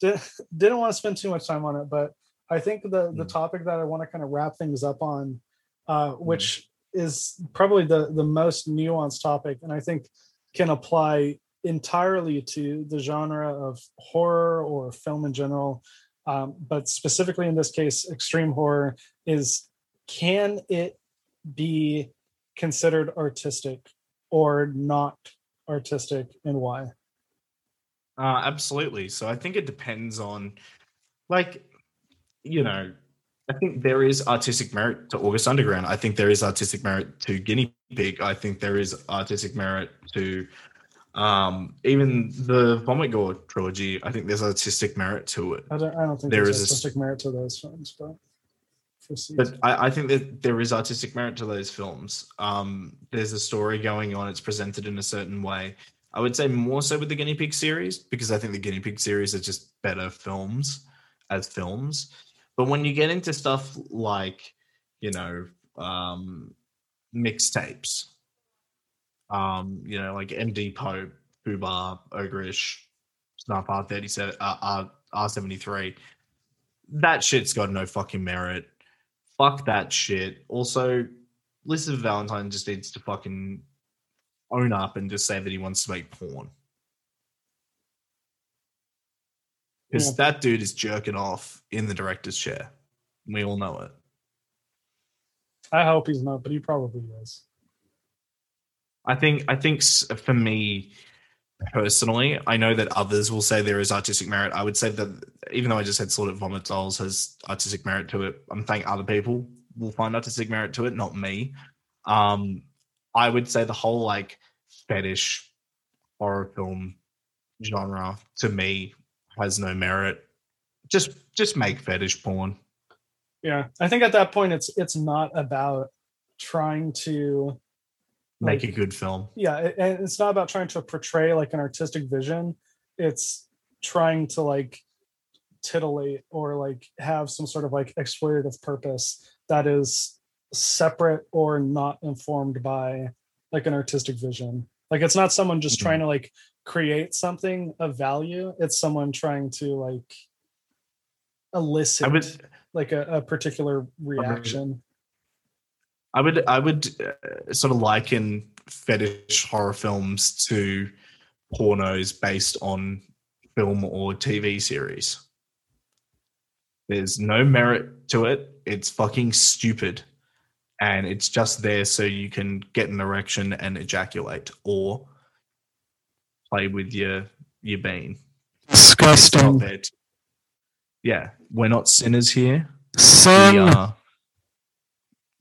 did, didn't want to spend too much time on it, but I think the the Mm. topic that I want to kind of wrap things up on, uh, Mm. which is probably the the most nuanced topic, and I think can apply entirely to the genre of horror or film in general, um, but specifically in this case, extreme horror is can it be considered artistic or not artistic, and why? Uh, absolutely. So I think it depends on, like, you know, I think there is artistic merit to August Underground. I think there is artistic merit to Guinea Pig. I think there is artistic merit to um, even the Vomit Gore trilogy. I think there's artistic merit to it. I don't, I don't think There there's is a artistic merit to those films, but. But I, I think that there is artistic merit to those films. Um, there's a story going on. It's presented in a certain way. I would say more so with the Guinea Pig series because I think the Guinea Pig series are just better films. as films. But when you get into stuff like, you know, um, mixtapes, um, you know, like MD Pope, Fubar, Ogrish, Snuff R37, uh, R, R73, that shit's got no fucking merit. Fuck that shit. Also, Lucifer Valentine just needs to fucking own up and just say that he wants to make porn. Because Yeah. that dude is jerking off in the director's chair. We all know it. I hope he's not, but he probably is. I think I think for me personally, I know that others will say there is artistic merit. I would say that even though I just said Slaughtered Vomit Dolls has artistic merit to it, I'm saying other people will find artistic merit to it, not me. Um, I would say the whole like fetish horror film genre to me has no merit. Just just make fetish porn. Yeah, I think at that point it's it's not about trying to Make Like- a good film. yeah, it- and it's not about trying to portray like an artistic vision. It's trying to like titillate or like have some sort of like exploitative purpose that is separate or not informed by like an artistic vision. Like it's not someone just Mhm. trying to like create something of value. It's someone trying to like elicit would like a, a particular reaction. I would I would uh, sort of liken fetish horror films to pornos based on film or TV series. There's no merit to it. It's fucking stupid. And it's just there so you can get an erection and ejaculate or play with your your bean. It's not Disgusting. to- yeah, we're not sinners here we uh,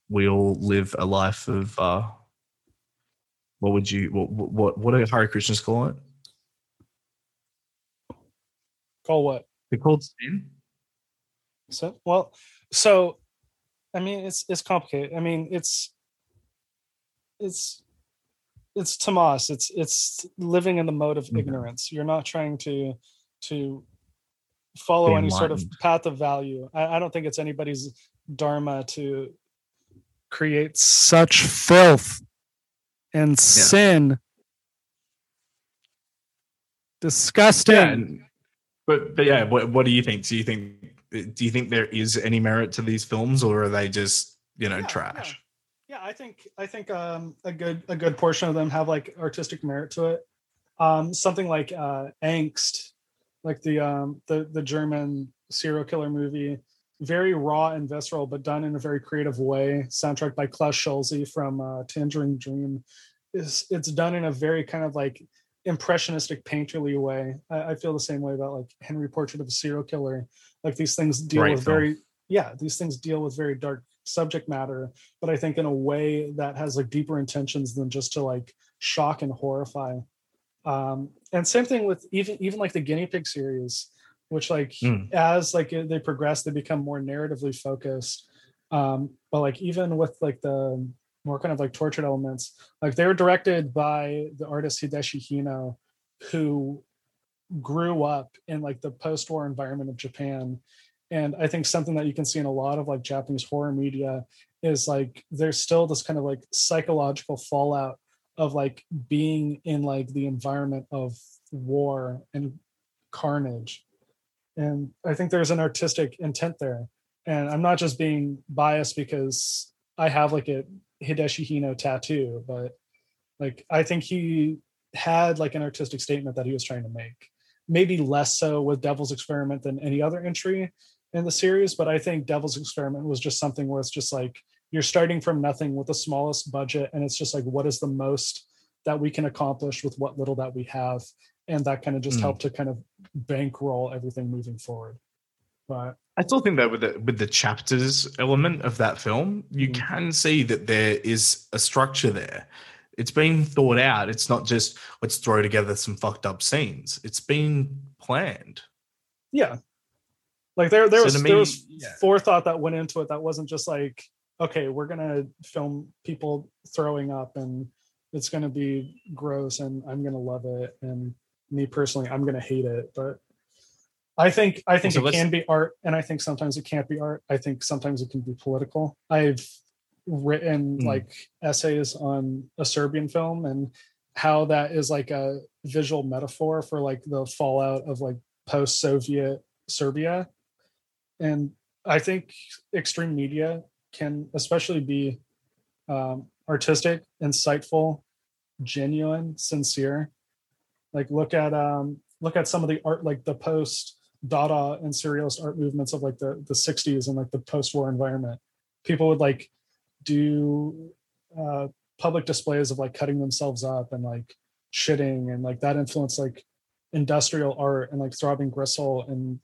we all live a life of uh what would you what what what do Hare Krishnas call it? Call what? They're called sin. So well, so I mean it's it's complicated. I mean it's it's it's Tamas. It's it's living in the mode of Mhm. ignorance. You're not trying to to follow any sort of path of value. I, I don't think it's anybody's dharma to create such filth and sin. Disgusting. Yeah, but but yeah, what what do you think? Do you think do you think there is any merit to these films, or are they just you know Yeah, trash? yeah i think i think um a good a good portion of them have like artistic merit to it. Um something like uh angst like the um the the german serial killer movie. Very raw and visceral but done in a very creative way. Soundtrack by klaus schulze from uh, tangerine dream. Is it's done in a very kind of like impressionistic painterly way. I, I feel the same way about like henry portrait of a serial killer. Like these things deal Great with film. very yeah these things deal with very dark subject matter. But i think in a way that has like deeper intentions than just to like shock and horrify. Um and same thing with even even like the guinea pig series which like Mm. as like they progress they become more narratively focused. Um but like even with like the more kind of like tortured elements. Like they were directed by the artist hideshi hino who grew up in like the post-war environment of japan. And i think something that you can see in a lot of like japanese horror media is like there's still this kind of like psychological fallout of like being in like the environment of war and carnage. And i think there's an artistic intent there. And i'm not just being biased because i have like a hideshi hino tattoo but like i think he had like an artistic statement that he was trying to make. Maybe less so with devil's experiment than any other entry in the series but i think devil's experiment was just something where it's just like you're starting from nothing with the smallest budget and it's just like what is the most that we can accomplish with what little that we have? And that kind of just Mm. helped to kind of bankroll everything moving forward. But I still think that with the with the chapters element of that film, you Mhm. can see that there is a structure there. It's been thought out. It's not just let's throw together some fucked up scenes. It's been planned. yeah like there there So was to there was yeah. forethought that went into it that wasn't just like okay we're gonna film people throwing up and it's gonna be gross and i'm gonna love it and me personally i'm gonna hate it but I think I think So it can be art, and I think sometimes it can't be art. I think sometimes it can be political. I've written Hmm. like essays on a Serbian film and how that is like a visual metaphor for like the fallout of like post-Soviet Serbia. And I think extreme media can especially be um, artistic, insightful, genuine, sincere. Like look at um look at some of the art like the post Dada and surrealist art movements of like the the 60s and like the post-war environment. People would like do uh public displays of like cutting themselves up and like shitting and like that influenced like industrial art and like throbbing gristle and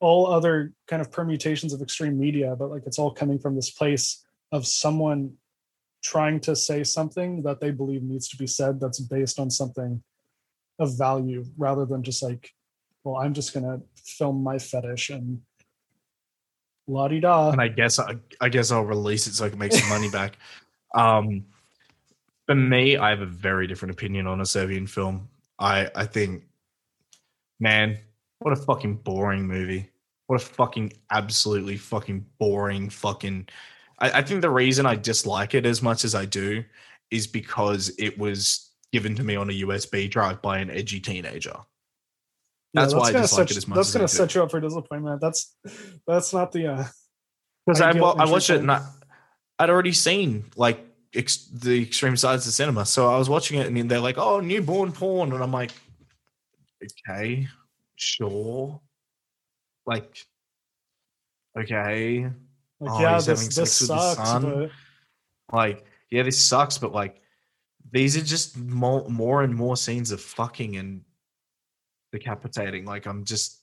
all other kind of permutations of extreme media but like it's all coming from this place of someone trying to say something that they believe needs to be said that's based on something of value rather than just like well i'm just gonna film my fetish and la di da and I guess I, I guess I'll release it so I can make some money *laughs* back. Um, for me, I have a very different opinion on a Serbian film. I I think, man, what a fucking boring movie. What a fucking absolutely fucking boring fucking. I, I think the reason I dislike it as much as I do is because it was given to me on a USB drive by an edgy teenager. Yeah, That's why I dislike set, it as much that's gonna do. set you up for disappointment that's that's not the uh Because I, wa- I watched it and I, I'd already seen like ex- the extreme sides of cinema. So I was watching it and they're like, oh, newborn porn. And I'm like, okay, sure. Like, okay. like Oh, yeah he's having this, sex this sucks son? but Like, yeah, this sucks, but like, these are just more, more and more scenes of fucking and decapitating. Like, I'm just,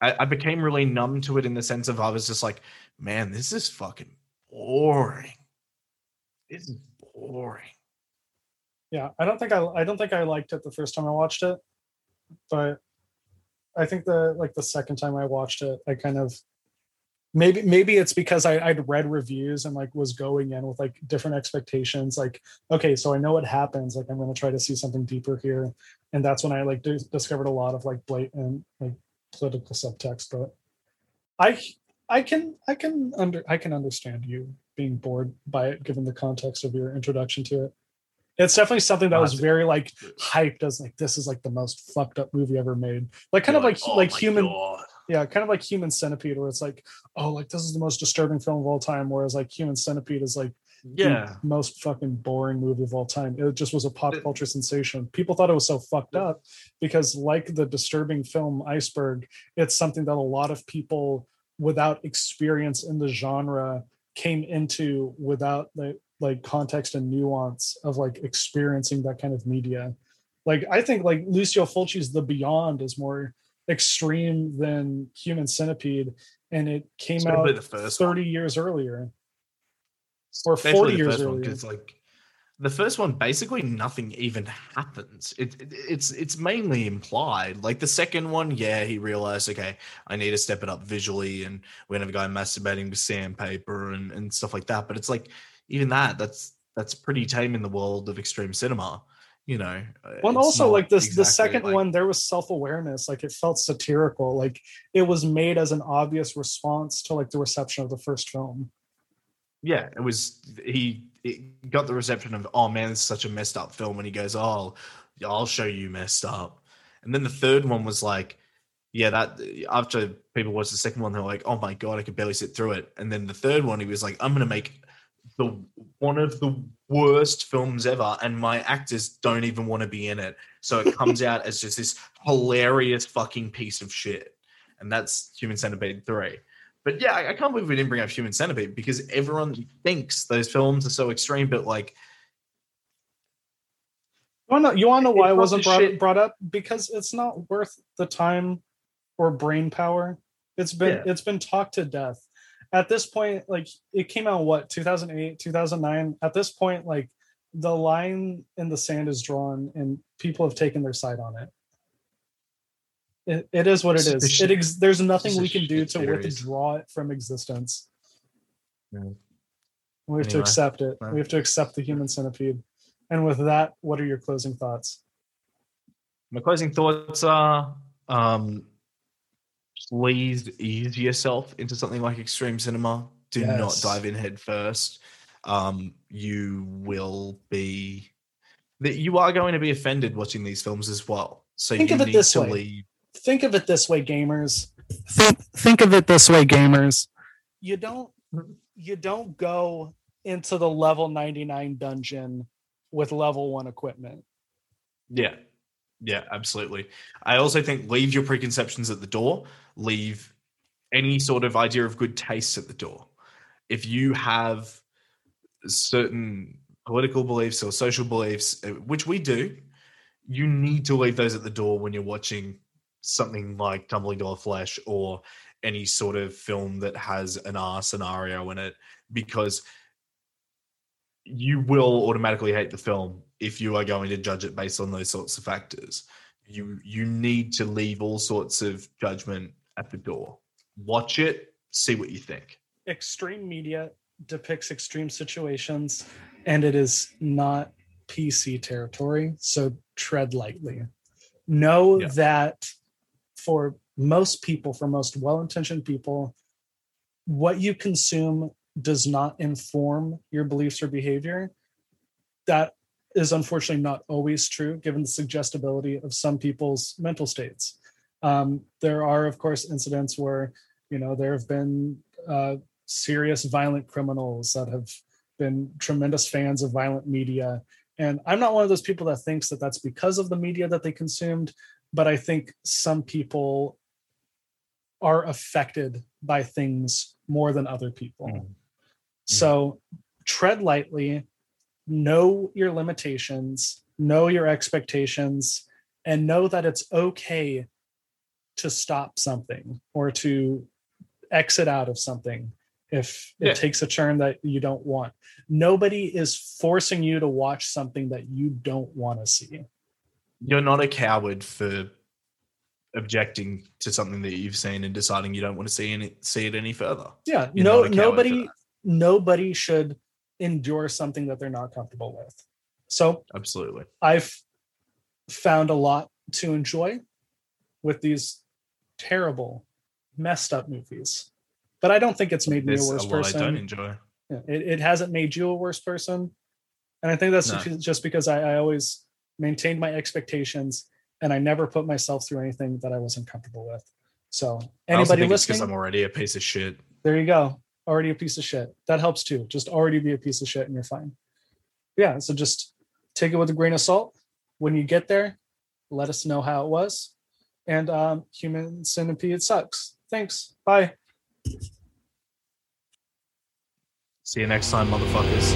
I, I became really numb to it in the sense of I was just like, man, this is fucking boring. This is boring. yeah i don't think i i don't think i liked it the first time i watched it but i think the like the second time i watched it i kind of maybe maybe it's because I, i'd read reviews and like was going in with like different expectations like okay so i know what happens like i'm going to try to see something deeper here. And that's when i like dis- discovered a lot of like blatant like political subtext but i i can i can under i can understand you being bored by it given the context of your introduction to it. It's definitely something that was very like *laughs* hyped as like this is like the most fucked up movie ever made. Like kind of like "Oh like human God." Yeah kind of like human centipede where it's like oh like this is the most disturbing film of all time whereas like human centipede is like the Yeah. most fucking boring movie of all time. It just was a pop culture sensation. People thought it was so fucked up because like the disturbing film iceberg it's something that a lot of people without experience in the genre came into without the like context and nuance of like experiencing that kind of media. Like i think like lucio fulci's the beyond is more extreme than human centipede and it came Especially out the first 30 years earlier. Or Especially 40 years one, earlier. because like the first one basically nothing even happens. It, it- it's it's mainly implied. Like the second one yeah he realized okay i need to step it up visually and we're gonna have a guy masturbating with sandpaper and, and stuff like that. But it's like even that that's that's pretty tame in the world of extreme cinema you know uh, well and also like this the second like- one there was self-awareness like it felt satirical like it was made as an obvious response to like the reception of the first film. Yeah it was he it got the reception of oh man this is such a messed up film and he goes oh i'll show you messed up. And then the third one was like yeah that after people watched the second one they're like oh my god i could barely sit through it. And then the third one he was like i'm gonna make the one of the worst films ever and my actors don't even want to be in it so it comes *laughs* out as just this hilarious fucking piece of shit and that's human centipede 3 but yeah, I, I can't believe we didn't bring up Human Centipede because everyone thinks those films are so extreme, but like, You wanna, you wanna know why it wasn't brought, shit- brought up? Because it's not worth the time or brain power. It's been Yeah. it's been talked to death. At this point, like it came out what 2008, 2009. At this point, like the line in the sand is drawn, and people have taken their side on it. It, it is what It's just a is. shit- It ex- there's nothing we can do to withdraw it from existence. Yeah. We have to accept it. well. We have to accept the human centipede. And with that, what are your closing thoughts? my closing thoughts are um, please ease yourself into something like extreme cinema. Do not dive in head first. Um, you will be that you are going to be offended watching these films as well. So Think you of it need this to way. leave. think of it this way gamers think think of it this way gamers you don't you don't go into the level 99 dungeon with level 1 equipment Yeah. Yeah, absolutely. I also think leave your preconceptions at the door. Leave any sort of idea of good taste at the door. If you have certain political beliefs or social beliefs, uh, which we do, you need to leave those at the door when you're watching something like Tumbling Doll of Flesh or any sort of film that has an R scenario in it, because you will automatically hate the film if you are going to judge it based on those sorts of factors. You you need to leave all sorts of judgment at the door. Watch it, see what you think. extreme media depicts extreme situations and it is not PC territory. So tread lightly. Know Yeah. that for most people, for most well intentioned people, what you consume does not inform your beliefs or behavior. That is unfortunately not always true, given the suggestibility of some people's mental states. Um, there are, of course, incidents where you know there have been uh, serious violent criminals that have been tremendous fans of violent media and i'm not one of those people that thinks that that's because of the media that they consumed but i think some people are affected by things more than other people Mm. so tread lightly know your limitations know your expectations and know that it's okay to stop something or to exit out of something if it Yeah. takes a turn that you don't want. Nobody is forcing you to watch something that you don't want to see. You're not a coward for objecting to something that you've seen and deciding you don't want to see any see it any further. Yeah, You're no not a coward for nobody nobody should endure something that they're not comfortable with. So Absolutely. I've found a lot to enjoy with these terrible, messed up movies. But I don't think it's made me a There's a worse lot I don't person. enjoy. It, it hasn't made you a worse person. And I think that's No. just because I, I always maintained my expectations and I never put myself through anything that I wasn't comfortable with. So anybody it's listening, I'm already a piece of shit. there you go already a piece of shit. That helps too. Just already be a piece of shit and you're fine. Yeah. So just take it with a grain of salt. When you get there, let us know how it was. And um, human centipede sucks. Thanks. Bye. See you next time, motherfuckers.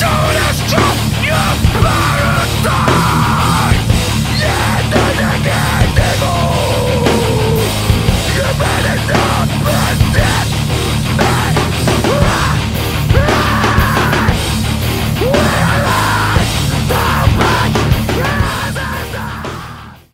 Don't your paradise